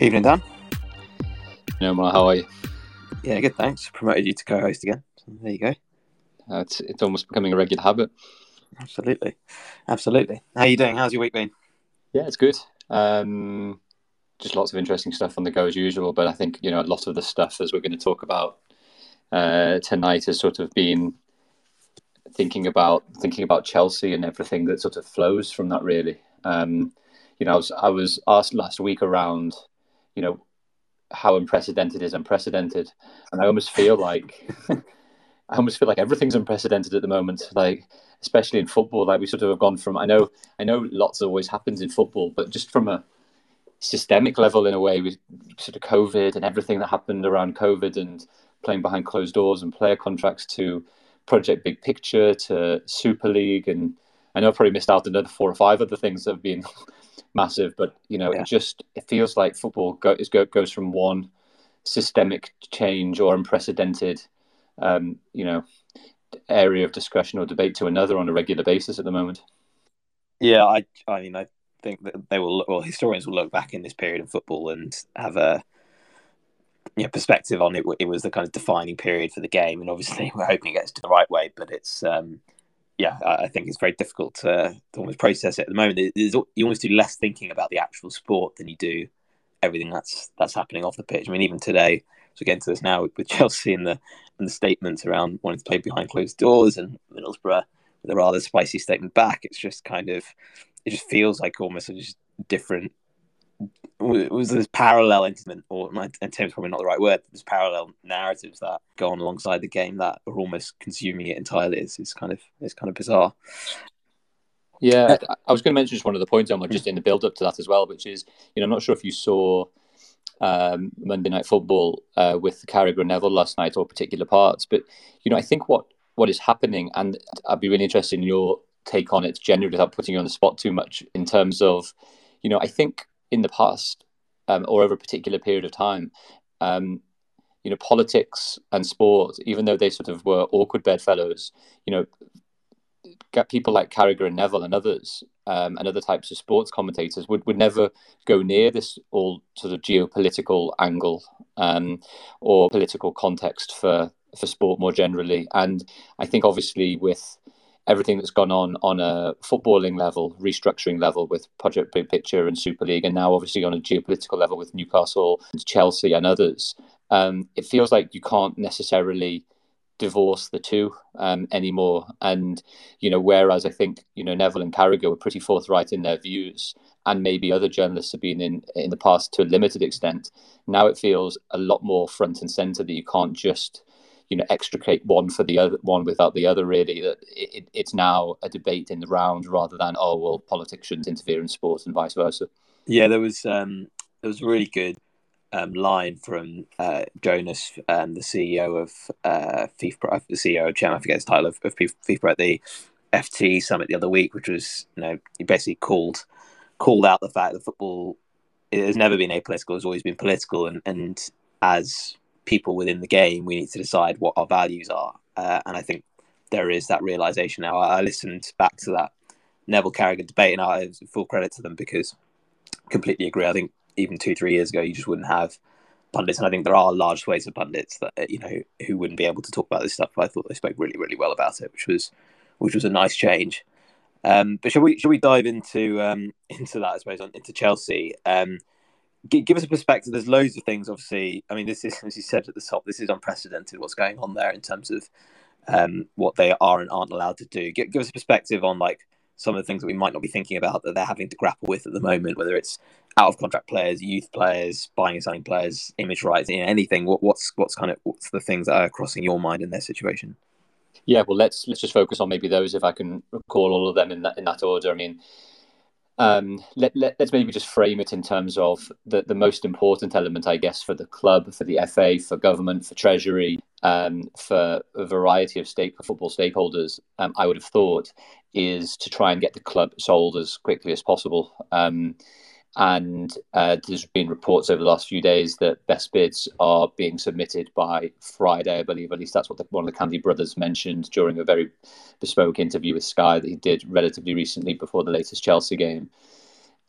Evening, Dan. No, Ma, how are you? Yeah, good. Thanks. Promoted you to co-host again. So there you go. Uh, it's it's almost becoming a regular habit. Absolutely, absolutely. How are you doing? How's your week been? Yeah, it's good. Um, just lots of interesting stuff on the go as usual. But I think you know a lot of the stuff as we're going to talk about uh, tonight has sort of been thinking about thinking about Chelsea and everything that sort of flows from that. Really, um, you know, I was I was asked last week around, you know, how unprecedented is unprecedented, and I almost feel like I almost feel like everything's unprecedented at the moment. Like especially in football, like we sort of have gone from I know I know lots always happens in football, but just from a systemic level in a way with sort of COVID and everything that happened around COVID and playing behind closed doors and player contracts to Project Big Picture to Super League and I know I've probably missed out on another four or five other things that have been massive, but you know, yeah. it just it feels like football go, go, goes from one systemic change or unprecedented, um, you know, area of discussion or debate to another on a regular basis at the moment. Yeah, I, I mean, I think that they will, well, historians will look back in this period of football and have a you know, perspective on it. It was the kind of defining period for the game, and obviously we're hoping it gets to the right way, but it's um, yeah, I think it's very difficult to, to almost process it at the moment. There's, you almost do less thinking about the actual sport than you do everything that's that's happening off the pitch. I mean, even today, so getting to this now with Chelsea and the and the statements around wanting to play behind closed doors and Middlesbrough with a rather spicy statement back. It's just kind of it just feels like almost a just different was this parallel incident, or in terms probably not the right word. There's parallel narratives that go on alongside the game that are almost consuming it entirely. It's, it's kind of it's kind of bizarre. Yeah, I was going to mention just one of the points, on just in the build up to that as well, which is you know I'm not sure if you saw um, Monday Night Football uh, with Carragher and Neville last night or particular parts, but you know I think what what is happening, and I'd be really interested in your take on it generally without putting you on the spot too much in terms of you know I think in the past um, or over a particular period of time, um, you know, politics and sport, even though they sort of were awkward bedfellows, you know, people like Carragher and Neville and others um, and other types of sports commentators would, would never go near this all sort of geopolitical angle um, or political context for for sport more generally. And I think obviously with everything that's gone on on a footballing level, restructuring level with Project Big Picture and Super League, and now obviously on a geopolitical level with Newcastle, and Chelsea, and others, um, it feels like you can't necessarily divorce the two um, anymore. And you know, whereas I think you know Neville and Carragher were pretty forthright in their views, and maybe other journalists have been in in the past to a limited extent. Now it feels a lot more front and center that you can't just you know extricate one for the other one without the other really that it, it's now a debate in the round rather than oh well politics shouldn't interfere in sports and vice versa. Yeah there was um there was a really good um, line from uh, Jonas, um, the CEO of uh, FIFA, the CEO of Chairman, I forget his title of, of FIFA at the FT summit the other week, which was you know he basically called called out the fact that football it has never been apolitical; it's always been political, and and as people within the game, we need to decide what our values are. Uh, and I think there is that realization now. I, I listened back to that Neville Carragher debate, and I full credit to them because completely agree. I think even two, three years ago, you just wouldn't have pundits, and I think there are large swathes of pundits that you know who wouldn't be able to talk about this stuff. But I thought they spoke really, really well about it, which was which was a nice change. Um, but shall we shall we dive into um, into that? I suppose on, into Chelsea. Um, give us a perspective. There's loads of things. Obviously, I mean, this is as you said at the top. This is unprecedented. What's going on there in terms of um, what they are and aren't allowed to do. Give, give us a perspective on like some of the things that we might not be thinking about that they're having to grapple with at the moment. Whether it's out of contract players, youth players, buying and selling players, image rights, you know, anything. What, what's what's kind of what's the things that are crossing your mind in their situation? Yeah, well, let's let's just focus on maybe those if I can recall all of them in that in that order. I mean, um, let, let, us maybe just frame it in terms of the, the most important element, I guess, for the club, for the FA, for government, for Treasury, um, for a variety of stake, football stakeholders, um, I would have thought, is to try and get the club sold as quickly as possible. And uh, there's been reports over the last few days that best bids are being submitted by Friday, I believe. At least that's what the, one of the Candy brothers mentioned during a very bespoke interview with Sky that he did relatively recently before the latest Chelsea game.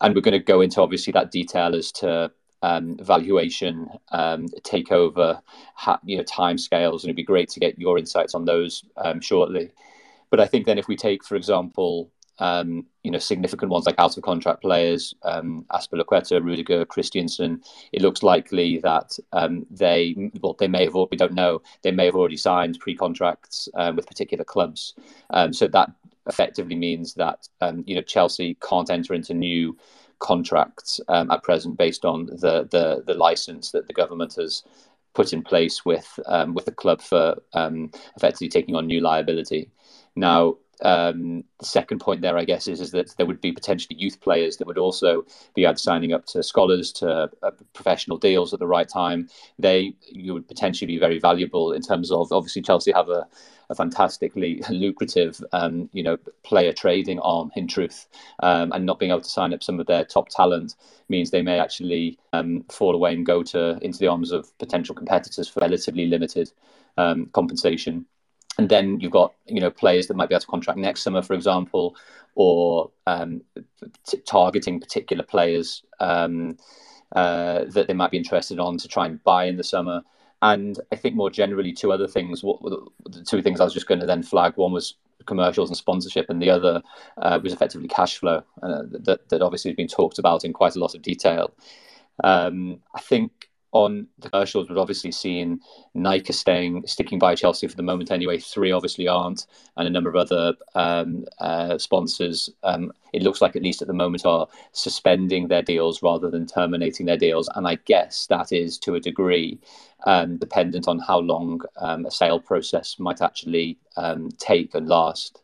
And we're going to go into obviously that detail as to um, valuation, um, takeover, ha- you know, time scales, and it'd be great to get your insights on those um, shortly. But I think then if we take, for example, um, you know, significant ones like out of contract players, um, Azpilicueta, Rudiger, Christensen. it looks likely that um, they, well, they may have, we don't know, they may have already signed pre-contracts um, with particular clubs. Um, so that effectively means that, um, you know, Chelsea can't enter into new contracts um, at present based on the, the, the license that the government has put in place with, with the club for effectively taking on new liability. Now, um, the second point there, I guess, is, is that there would be potentially youth players that would also be either signing up to scholars to uh, professional deals at the right time. They you would potentially be very valuable in terms of obviously Chelsea have a, a fantastically lucrative, um, you know, player trading arm in truth, um, and not being able to sign up some of their top talent means they may actually um, fall away and go to into the arms of potential competitors for relatively limited um, compensation and then you've got you know players that might be able to contract next summer, for example, or um, t- targeting particular players um, uh, that they might be interested on to try and buy in the summer. And I think more generally, two other things. What the two things I was just going to then flag? One was commercials and sponsorship, and the other uh, was effectively cash flow uh, that that obviously has been talked about in quite a lot of detail. Um, I think on the commercials, we've obviously seen Nike staying sticking by Chelsea for the moment anyway. Three obviously aren't, and a number of other um, uh, sponsors. Um, it looks like at least at the moment are suspending their deals rather than terminating their deals, and I guess that is to a degree um, dependent on how long um, a sale process might actually um, take and last.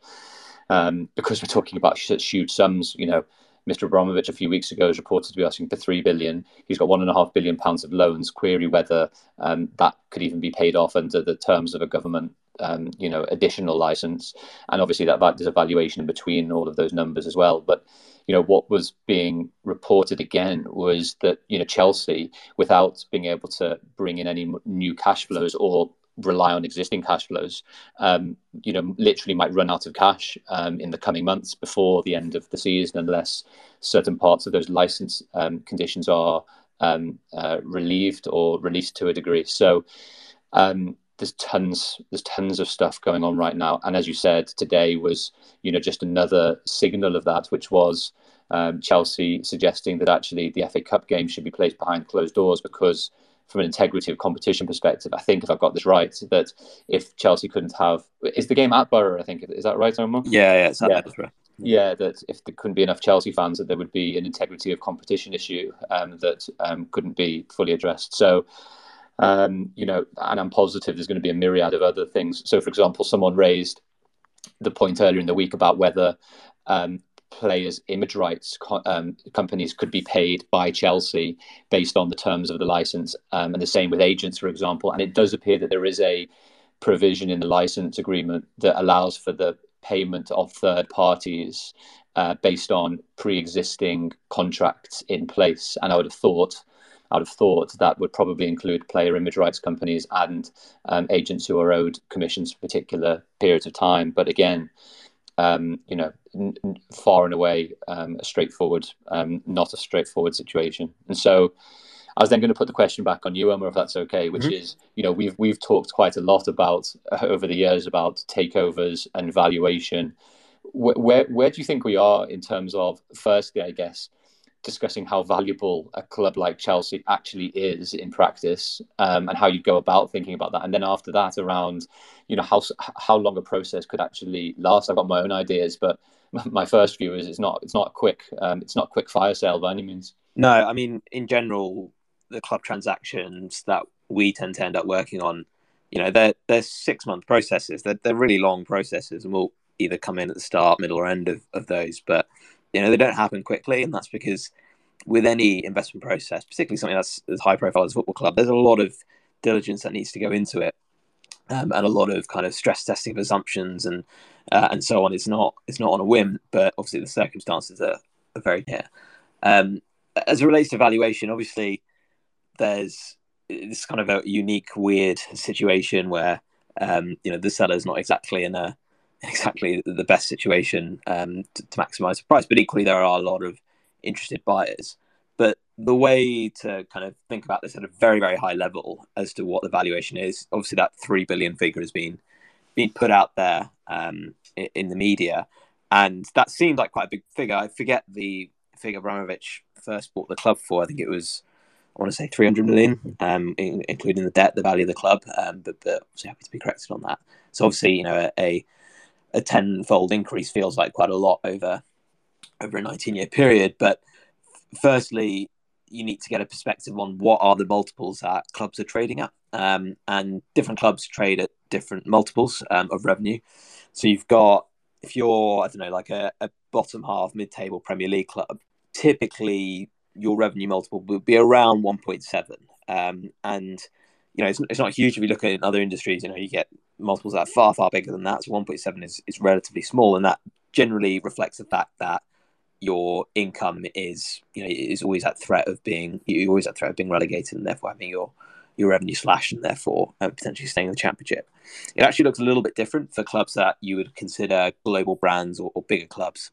Um, because we're talking about such huge sums, you know, Mr. Abramovich a few weeks ago is reported to be asking for three billion. He's got one and a half billion pounds of loans. Query whether um, that could even be paid off under the terms of a government, um, you know, additional license. And obviously that there's a valuation in between all of those numbers as well. But you know what was being reported again was that you know Chelsea, without being able to bring in any new cash flows or rely on existing cash flows, um, you know, literally might run out of cash um, in the coming months before the end of the season, unless certain parts of those license um, conditions are um, uh, relieved or released to a degree. So um, there's tons, there's tons of stuff going on right now, and as you said, today was, you know, just another signal of that, which was. Um, Chelsea suggesting that actually the FA Cup game should be played behind closed doors because from an integrity of competition perspective, I think if I've got this right, that if Chelsea couldn't have, is the game at Borough? I think is that right, Omar? Yeah, yeah, it's at yeah. Yeah, that if there couldn't be enough Chelsea fans, that there would be an integrity of competition issue um, that um, couldn't be fully addressed. So, um, you know, and I'm positive there's going to be a myriad of other things. So, for example, someone raised the point earlier in the week about whether um, players' image rights co- um, companies could be paid by Chelsea based on the terms of the license, um, and the same with agents, for example. And it does appear that there is a provision in the license agreement that allows for the payment of third parties uh, based on pre-existing contracts in place. And I would have thought. I would have thought that would probably include player image rights companies and um, agents who are owed commissions for particular periods of time. But again, um, you know, n- far and away um, a straightforward, um, not a straightforward situation. And so, I was then going to put the question back on you, Omar, if that's okay. Which mm-hmm. is, you know, we've we've talked quite a lot about uh, over the years about takeovers and valuation. Where, where where do you think we are in terms of, firstly, I guess, discussing how valuable a club like Chelsea actually is in practice, um, and how you go about thinking about that. And then after that, around you know how how long a process could actually last. I've got my own ideas, but my first view is it's not it's not quick um, it's not quick fire sale by any means. No, I mean in general, the club transactions that we tend to end up working on, you know, they're they're six month processes. They're they're really long processes, and we'll either come in at the start, middle, or end of, of those. But you know, they don't happen quickly, and that's because with any investment process, particularly something that's as high profile as a football club, there's a lot of diligence that needs to go into it, um, and a lot of kind of stress testing of assumptions and uh, and so on. It's not it's not on a whim, but obviously the circumstances are, are very near. Um, as it relates to valuation, obviously there's this kind of a unique, weird situation where um, you know the seller's not exactly in a exactly the best situation um, to, to maximize the price. But equally, there are a lot of interested buyers. But the way to kind of think about this at a very very high level as to what the valuation is obviously that 3 billion figure has been been put out there um, in the media and that seemed like quite a big figure i forget the figure abramovich first bought the club for i think it was i want to say 300 million um, in, including the debt the value of the club um, but, but obviously happy to be corrected on that so obviously you know a, a tenfold increase feels like quite a lot over over a 19 year period but firstly you need to get a perspective on what are the multiples that clubs are trading at. Um, and different clubs trade at different multiples um, of revenue. So you've got, if you're, I don't know, like a, a bottom half mid table Premier League club, typically your revenue multiple would be around 1.7. Um, and, you know, it's, it's not huge if you look at other industries, you know, you get multiples that are far, far bigger than that. So 1.7 is, is relatively small. And that generally reflects the fact that your income is you know is always at threat of being you always at threat of being relegated and therefore having your your revenue slashed and therefore uh, potentially staying in the championship. It actually looks a little bit different for clubs that you would consider global brands or, or bigger clubs.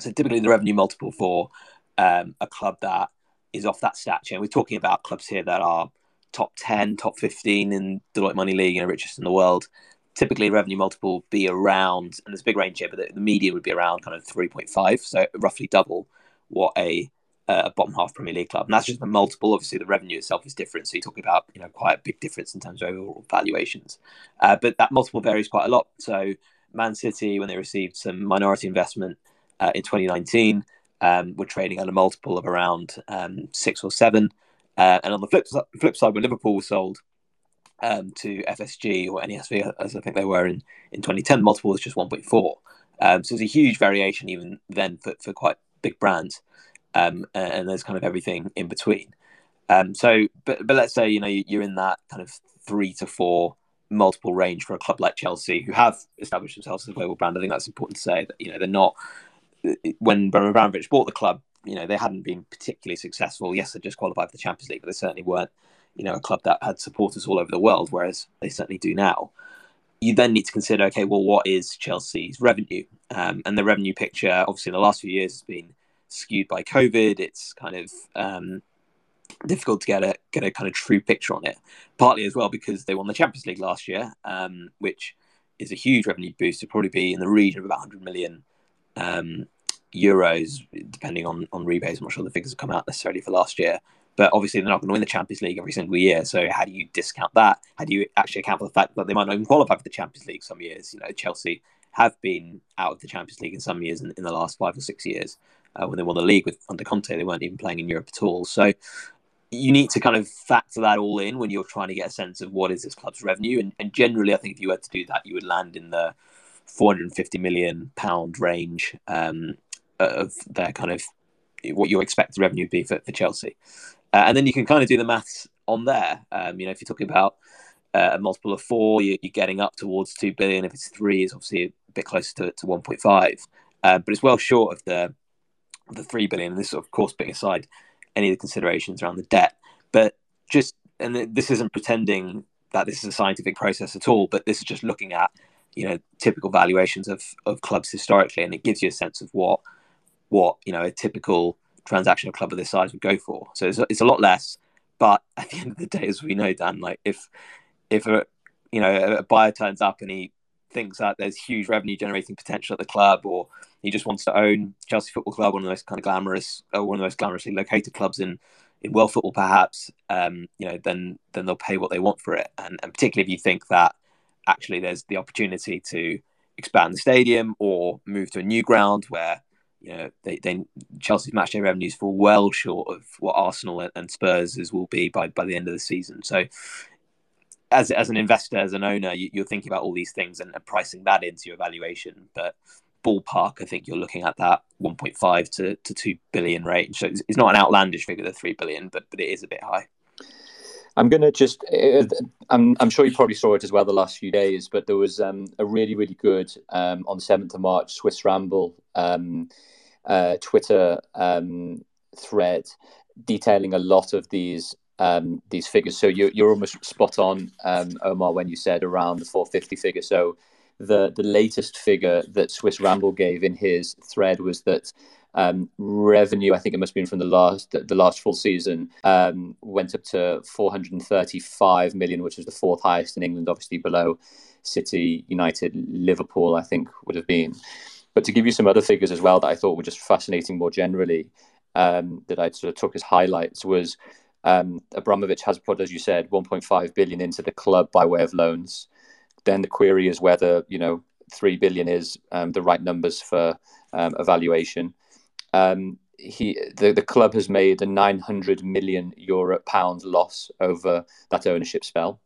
So typically the revenue multiple for um, a club that is off that stature. We're talking about clubs here that are top 10, top 15 in Deloitte Money League, know, richest in the world typically revenue multiple be around, and there's a big range here, but the, the median would be around kind of 3.5, so roughly double what a, a bottom half Premier League club. And that's just the multiple. Obviously, the revenue itself is different, so you're talking about you know quite a big difference in terms of overall valuations. Uh, but that multiple varies quite a lot. So Man City, when they received some minority investment uh, in 2019, um, were trading at a multiple of around um, six or seven. Uh, and on the flip, flip side, when Liverpool was sold, um, to FSG or NESV, as I think they were in, in 2010, multiple was just 1.4. Um, so there's a huge variation even then for, for quite big brands. Um, and there's kind of everything in between. Um, so, but, but let's say, you know, you're in that kind of three to four multiple range for a club like Chelsea, who have established themselves as a global brand. I think that's important to say that, you know, they're not, when Abramovich bought the club, you know, they hadn't been particularly successful. Yes, they just qualified for the Champions League, but they certainly weren't you know, a club that had supporters all over the world, whereas they certainly do now. You then need to consider, okay, well, what is Chelsea's revenue? Um, and the revenue picture, obviously, in the last few years, has been skewed by COVID. It's kind of um, difficult to get a get a kind of true picture on it. Partly as well because they won the Champions League last year, um, which is a huge revenue boost. It'd probably be in the region of about 100 million um, euros, depending on on rebates. I'm not sure the figures have come out necessarily for last year, but obviously they're not going to win the Champions League every single year. So how do you discount that? How do you actually account for the fact that they might not even qualify for the Champions League some years? You know, Chelsea have been out of the Champions League in some years in, in the last five or six years. Uh, when they won the league with under Conte, they weren't even playing in Europe at all. So you need to kind of factor that all in when you're trying to get a sense of what is this club's revenue. And, and generally, I think if you were to do that, you would land in the 450 million pound range um, of their kind of what you expect the revenue be for, for Chelsea. Uh, and then you can kind of do the maths on there. Um, you know, if you're talking about uh, a multiple of four, you're, you're, getting up towards two billion. If it's three, it's obviously a bit closer to, to 1.5. Uh, but it's well short of the the three billion. And this, of course, putting aside any of the considerations around the debt. But just and this isn't pretending that this is a scientific process at all. But this is just looking at you know typical valuations of of clubs historically, and it gives you a sense of what what you know a typical a club of this size would go for. So it's, it's a lot less. But at the end of the day, as we know, Dan, like if if a you know a buyer turns up and he thinks that there's huge revenue generating potential at the club, or he just wants to own Chelsea Football Club, one of the most kind of glamorous, or one of the most glamorously located clubs in in world football, perhaps. Um, you know, then then they'll pay what they want for it, and, and particularly if you think that actually there's the opportunity to expand the stadium or move to a new ground where you know, they, they Chelsea's matchday revenues fall well short of what Arsenal and Spurs will be by, by the end of the season. So, as as an investor, as an owner, you, are thinking about all these things and, and, pricing that into your valuation. But ballpark, I think you're looking at that 1.5 to, to 2 billion range. So it's, it's not an outlandish figure, the 3 billion, but but it is a bit high. I'm going to just, uh, I'm, I'm sure you probably saw it as well the last few days, but there was um, a really, really good um, on 7th of March Swiss Ramble um, uh, Twitter um, thread detailing a lot of these um, these figures. So you're, you're almost spot on, um, Omar, when you said around the 450 figure. So the the latest figure that Swiss Ramble gave in his thread was that Um, revenue, I think it must have been from the last the last full season, um, went up to 435 million, which was the fourth highest in England, obviously below City, United, Liverpool. I think would have been. But to give you some other figures as well that I thought were just fascinating more generally, um, that I sort of took as highlights was um, Abramovich has put, as you said, 1.5 billion into the club by way of loans. Then the query is whether you know three billion is um, the right numbers for um, evaluation. Um, he the, the club has made a 900 million euro pound loss over that ownership spell.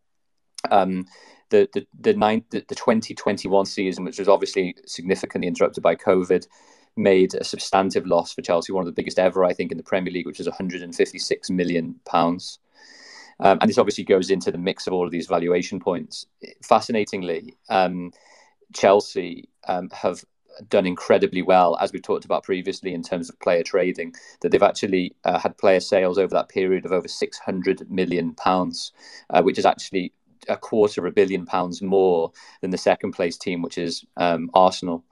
Um, the the the, nine, the the 2021 season, which was obviously significantly interrupted by COVID, made a substantive loss for Chelsea, one of the biggest ever, I think, in the Premier League, which was 156 million pounds. Um, and this obviously goes into the mix of all of these valuation points. Fascinatingly, um, Chelsea um, have done incredibly well, as we talked about previously, in terms of player trading. That they've actually uh, had player sales over that period of over 600 million pounds, uh, which is actually a quarter of a billion pounds more than the second place team, which is um, Arsenal.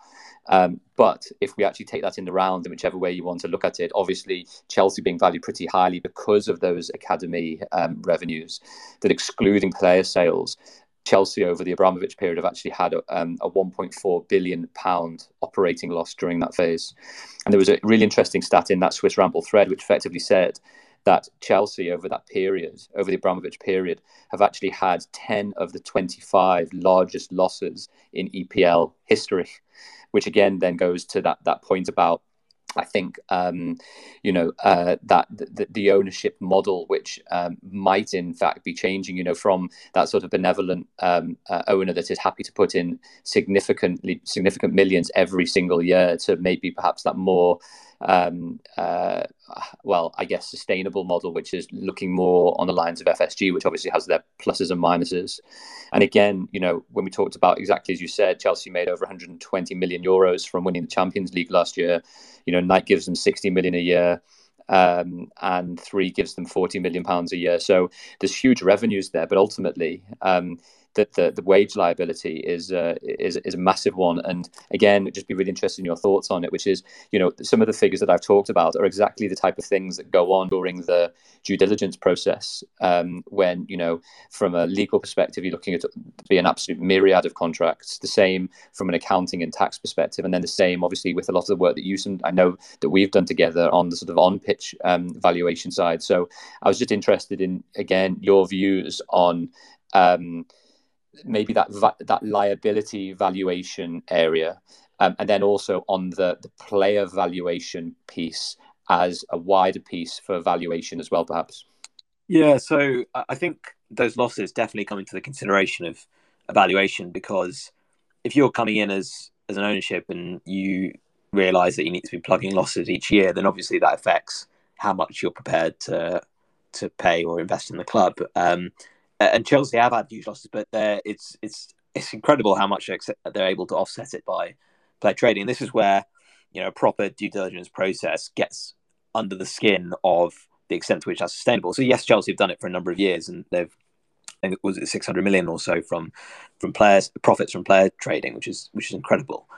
Um, but if we actually take that in the round, in whichever way you want to look at it, obviously Chelsea being valued pretty highly because of those academy um, revenues, that excluding player sales, Chelsea over the Abramovich period have actually had a, um, a 1.4 billion pound operating loss during that phase. And there was a really interesting stat in that Swiss Ramble thread, which effectively said that Chelsea over that period, over the Abramovich period, have actually had 10 of the 25 largest losses in EPL history which again then goes to that that point about I think um, you know uh, that the, the, ownership model, which um, might in fact be changing, you know, from that sort of benevolent um, uh, owner that is happy to put in significantly significant millions every single year to maybe perhaps that more um, uh, well, I guess, sustainable model, which is looking more on the lines of FSG, which obviously has their pluses and minuses. And again, you know, when we talked about exactly as you said, Chelsea made over 120 million euros from winning the Champions League last year. You know, Nike gives them 60 million a year. Um, and three gives them 40 million pounds a year. So there's huge revenues there, but ultimately, um, that the, the wage liability is, uh, is is a massive one. And again, just be really interested in your thoughts on it, which is, you know, some of the figures that I've talked about are exactly the type of things that go on during the due diligence process. Um, when you know, from a legal perspective, you're looking at be an absolute myriad of contracts. The same from an accounting and tax perspective, and then the same, obviously, with a lot of the work that you and I know that we've done together on the sort of on pitch um, valuation side. So I was just interested in again your views on. Um, maybe that va- that liability valuation area, um, and then also on the the player valuation piece as a wider piece for valuation as well, perhaps. Yeah, so I think those losses definitely come into the consideration of evaluation because if you're coming in as as an ownership and you realize that you need to be plugging losses each year, then obviously that affects how much you're prepared to to pay or invest in the club. Um, Uh, and Chelsea have had huge losses, but it's it's it's incredible how much they're able to offset it by player trading. this is where you know a proper due diligence process gets under the skin of the extent to which that's sustainable. So yes, Chelsea have done it for a number of years, and they've I think it was 600 million or so from from players profits from player trading, which is which is incredible.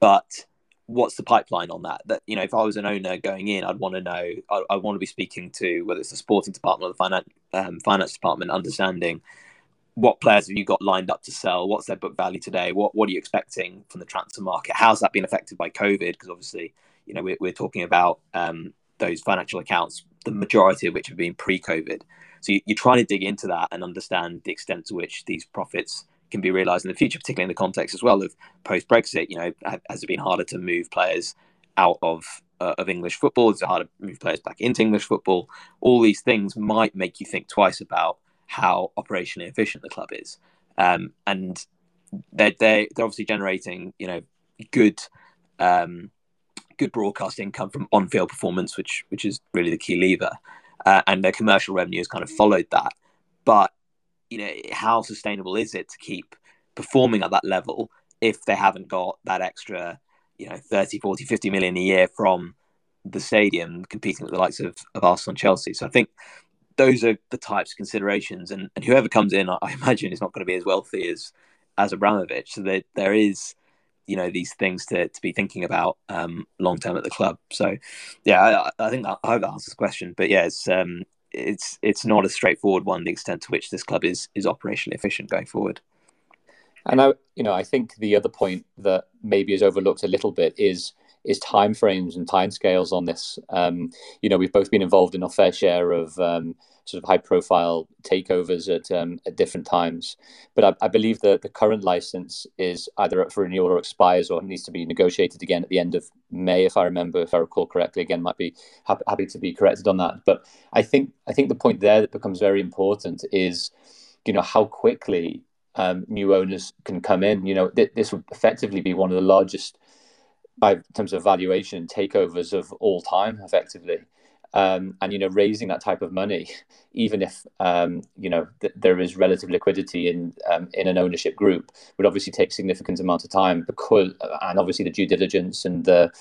But what's the pipeline on that? That you know, if I was an owner going in, I'd want to know. I, I want to be speaking to whether it's the sporting department or the finance um, finance department, understanding what players have you got lined up to sell? What's their book value today? What what are you expecting from the transfer market? How's that been affected by COVID? Because obviously, you know, we're, we're talking about um, those financial accounts, the majority of which have been pre-COVID. So you, you're trying to dig into that and understand the extent to which these profits can be realised in the future, particularly in the context as well of post Brexit. You know, has it been harder to move players out of uh, of English football? Is it harder to move players back into English football? All these things might make you think twice about how operationally efficient the club is, um, and they're, they're they're obviously generating you know good. Um, good broadcast income from on-field performance, which which is really the key lever, uh, and their commercial revenue has kind of followed that. But you know, how sustainable is it to keep performing at that level if they haven't got that extra, you know, 30, 40, 50 million a year from the stadium competing with the likes of, of Arsenal and Chelsea. So I think those are the types of considerations. And, and whoever comes in, I, imagine, is not going to be as wealthy as as Abramovich. So there, there is you know these things to, to be thinking about um, long term at the club. So yeah, I, I think that, I hope that answers the question. But yeah, it's um, it's it's not a straightforward one. The extent to which this club is is operationally efficient going forward. And I, you know, I think the other point that maybe is overlooked a little bit is is timeframes and timescales on this. Um, you know, we've both been involved in a fair share of um, sort of high profile takeovers at um, at different times. But I, I, believe that the current license is either up for renewal or expires or needs to be negotiated again at the end of May, if I remember, if I recall correctly. Again, might be happy, happy to be corrected on that. But I think I think the point there that becomes very important is, you know, how quickly um, new owners can come in. You know, th- this would effectively be one of the largest by in terms of valuation takeovers of all time, effectively. Um, and you know raising that type of money, even if um, you know th- there is relative liquidity in um, in an ownership group, would obviously take significant amount of time because and obviously the due diligence and the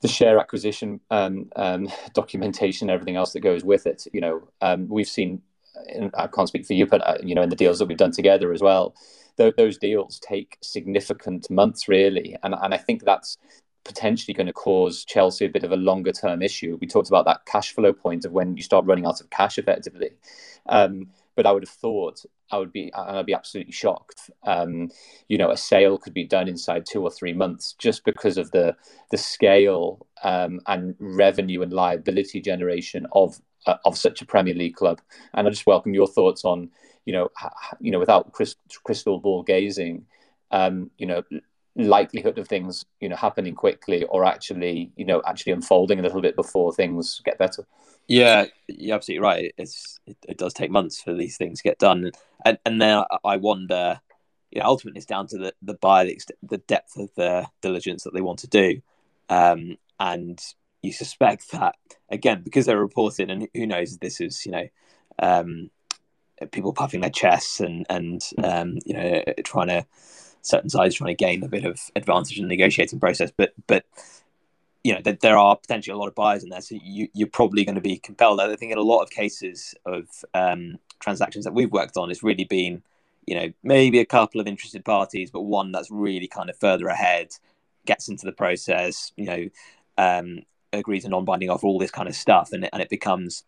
the share acquisition um, um, documentation, everything else that goes with it. You know, um, we've seen. I can't speak for you, but uh, you know, in the deals that we've done together as well, th- those deals take significant months, really, and and I think that's potentially going to cause Chelsea a bit of a longer term issue. We talked about that cash flow point of when you start running out of cash effectively. Um, but I would have thought I would be I'd be absolutely shocked. Um, you know, a sale could be done inside two or three months just because of the the scale um, and revenue and liability generation of uh, of such a Premier League club. And I just welcome your thoughts on you know you know without crystal ball gazing. Um, you know, likelihood of things you know happening quickly or actually you know actually unfolding a little bit before things get better. Yeah you're absolutely right. It's it, it does take months for these things to get done. And and then i wonder you know ultimately it's down to the the buyer the, the depth of the diligence that they want to do. Um, and you suspect that again because they're reported and who knows this is you know um, people puffing their chests and and um, you know trying to certain sides trying to gain a bit of advantage in the negotiating process. But but you know that there are potentially a lot of buyers in there, so you, you're probably going to be compelled. I think in a lot of cases of um, transactions that we've worked on, it's really been you know maybe a couple of interested parties, but one that's really kind of further ahead, gets into the process, you know, um, agrees a non-binding offer, all this kind of stuff, and and it becomes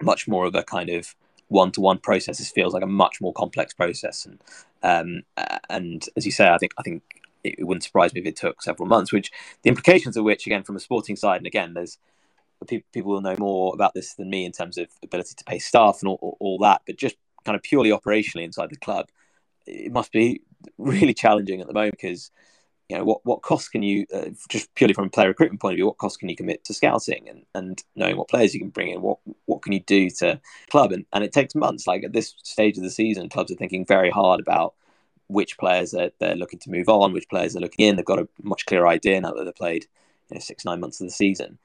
much more of a kind of one-to-one process. This feels like a much more complex process, and um, and as you say, I think I think it wouldn't surprise me if it took several months. Which the implications of which, again, from a sporting side, and again, there's people, will know more about this than me in terms of ability to pay staff and all, all that. But just kind of purely operationally inside the club, it must be really challenging at the moment because you know what what costs can you uh, just purely from a player recruitment point of view what costs can you commit to scouting and, and knowing what players you can bring in? What what can you do to club? And, and it takes months. Like at this stage of the season clubs are thinking very hard about which players are, they're looking to move on which players are looking in. They've got a much clearer idea now that they've played you know six nine months of the season.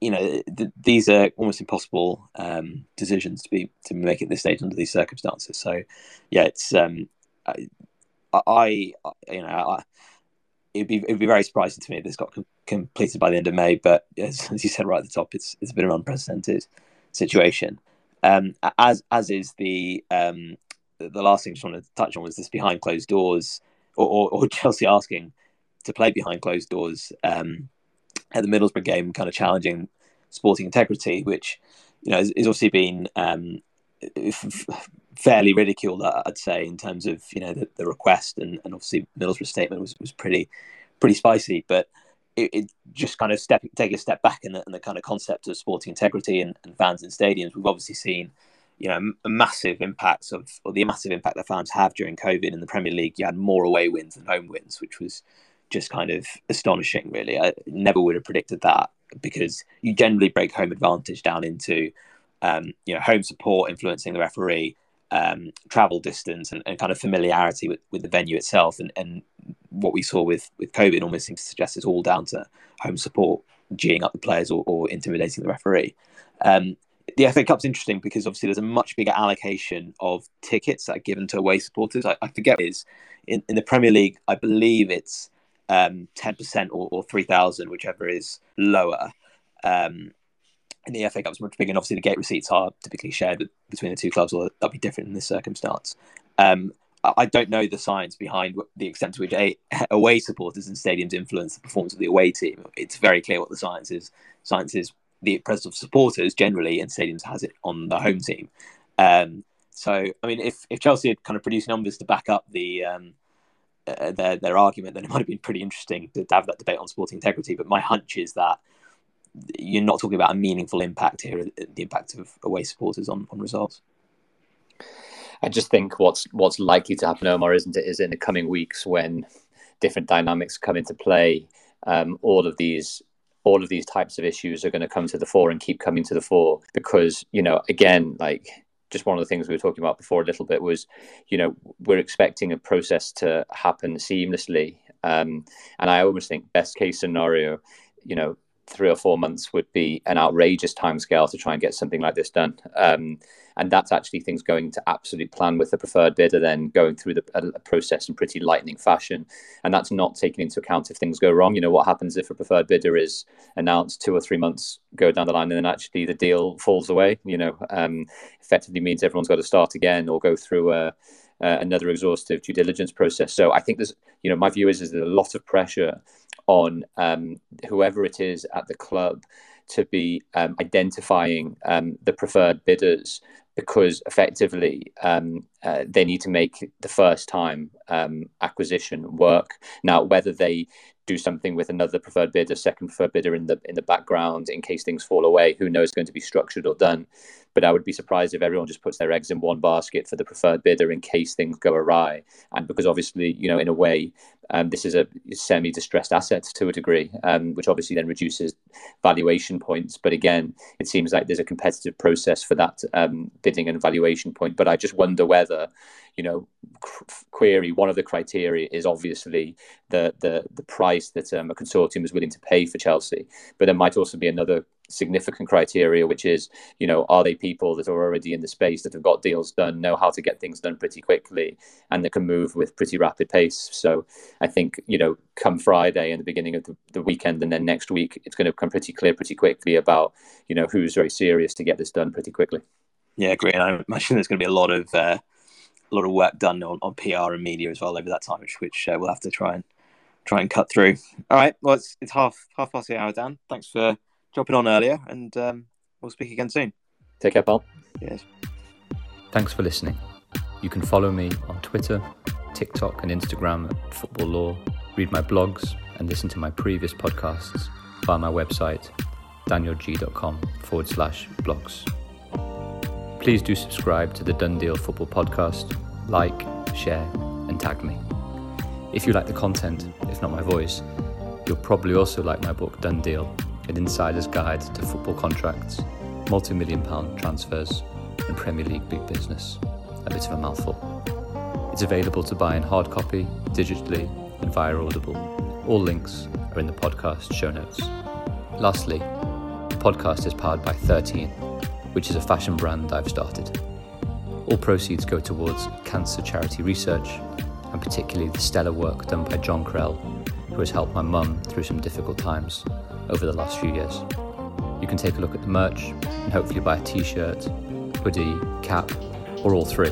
You know th- these are almost impossible um, decisions to be to make at this stage under these circumstances. So yeah it's um I, I you know I, it'd be it'd be very surprising to me if this got com- completed by the end of May. But as, as, you said right at the top, it's it's a bit of an unprecedented situation. Um, as as is the um, the last thing I just wanted to touch on was this behind closed doors, or, or, or Chelsea asking to play behind closed doors um, at the Middlesbrough game, kind of challenging sporting integrity, which you know has, obviously been um, fairly ridiculed, I'd say, in terms of you know the, the request and, and obviously Middlesbrough's statement was, was pretty pretty spicy, but it, it just kind of step take a step back in the, in the kind of concept of sporting integrity and, and fans in stadiums. We've obviously seen you know massive impacts of or the massive impact that fans have during COVID in the Premier League. You had more away wins than home wins, which was just kind of astonishing. Really, I never would have predicted that because you generally break home advantage down into um, you know home support influencing the referee um, travel distance and, and, kind of familiarity with, with the venue itself. And, and what we saw with, with COVID almost seems to suggest it's all down to home support, geeing up the players or, or intimidating the referee. Um, the FA Cup's interesting because obviously there's a much bigger allocation of tickets that are given to away supporters. I, I forget is in, in the Premier League, I believe it's um, 10% or, or 3,000, whichever is lower. Um, in the FA Cup is much bigger, and obviously the gate receipts are typically shared between the two clubs, or that'll be different in this circumstance. Um, I don't know the science behind the extent to which a, away supporters and stadiums influence the performance of the away team. It's very clear what the science is. Science is the presence of supporters generally, and stadiums has it on the home team. Um, so, I mean, if, if Chelsea had kind of produced numbers to back up the um, uh, their their argument, then it might have been pretty interesting to have that debate on sporting integrity. But my hunch is that you're not talking about a meaningful impact here, the impact of away supporters on, on results. I just think what's what's likely to happen, Omar, isn't it, is in the coming weeks when different dynamics come into play, um, all of these all of these types of issues are going to come to the fore and keep coming to the fore because you know again like just one of the things we were talking about before a little bit was you know we're expecting a process to happen seamlessly um, and i almost think best case scenario you know three or four months would be an outrageous timescale to try and get something like this done. Um, and that's actually things going to absolute plan with the preferred bidder, then going through the a, process in pretty lightning fashion. And that's not taking into account if things go wrong. You know, what happens if a preferred bidder is announced two or three months go down the line and then actually the deal falls away? You know, um, effectively means everyone's got to start again or go through a uh, another exhaustive due diligence process. So I think there's, you know, my view is, is there's a lot of pressure on um, whoever it is at the club to be um, identifying um, the preferred bidders because effectively um, uh, they need to make the first time um, acquisition work. Now, whether they do something with another preferred bidder, second preferred bidder in the in the background in case things fall away, who knows going to be structured or done. But I would be surprised if everyone just puts their eggs in one basket for the preferred bidder in case things go awry. And because obviously, you know, in a way, um, this is a semi-distressed asset to a degree, um, which obviously then reduces valuation points. But again, it seems like there's a competitive process for that um, bidding and valuation point. But I just wonder whether, you know, query one of the criteria is obviously the the the price that um, a consortium is willing to pay for Chelsea, but there might also be another significant criteria, which is, you know, are they people that are already in the space that have got deals done, know how to get things done pretty quickly, and that can move with pretty rapid pace. So I think, you know, come Friday and the beginning of the, the weekend and then next week, it's going to become pretty clear pretty quickly about, you know, who's very serious to get this done pretty quickly. Yeah, great. And I imagine there's going to be a lot of uh, a lot of work done on, on PR and media as well over that time, which which uh, we'll have to try and try and cut through. All right. Well, it's, it's half half past the hour, Dan. Thanks for dropping on earlier, and um, we'll speak again soon. Take care, pal. Yes. Thanks for listening. You can follow me on Twitter, TikTok, and Instagram at Football Law, read my blogs, and listen to my previous podcasts via my website, danielgeey.com forward slash blogs. Please do subscribe to the Done Deal Football Podcast, like, share, and tag me. If you like the content, if not my voice, you'll probably also like my book Done Deal an insider's guide to football contracts, multi million pound transfers, and Premier League big business. A bit of a mouthful. It's available to buy in hard copy, digitally, and via Audible. All links are in the podcast show notes. Lastly, the podcast is powered by 13, which is a fashion brand I've started. All proceeds go towards cancer charity research, and particularly the stellar work done by John Krell, who has helped my mum through some difficult times over the last few years. You can take a look at the merch and hopefully buy a t shirt, hoodie, cap, or all three.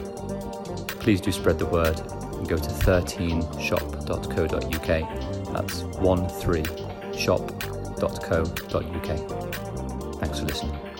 Please do spread the word and go to 13shop.co.uk. That's 13shop.co.uk. Thanks for listening.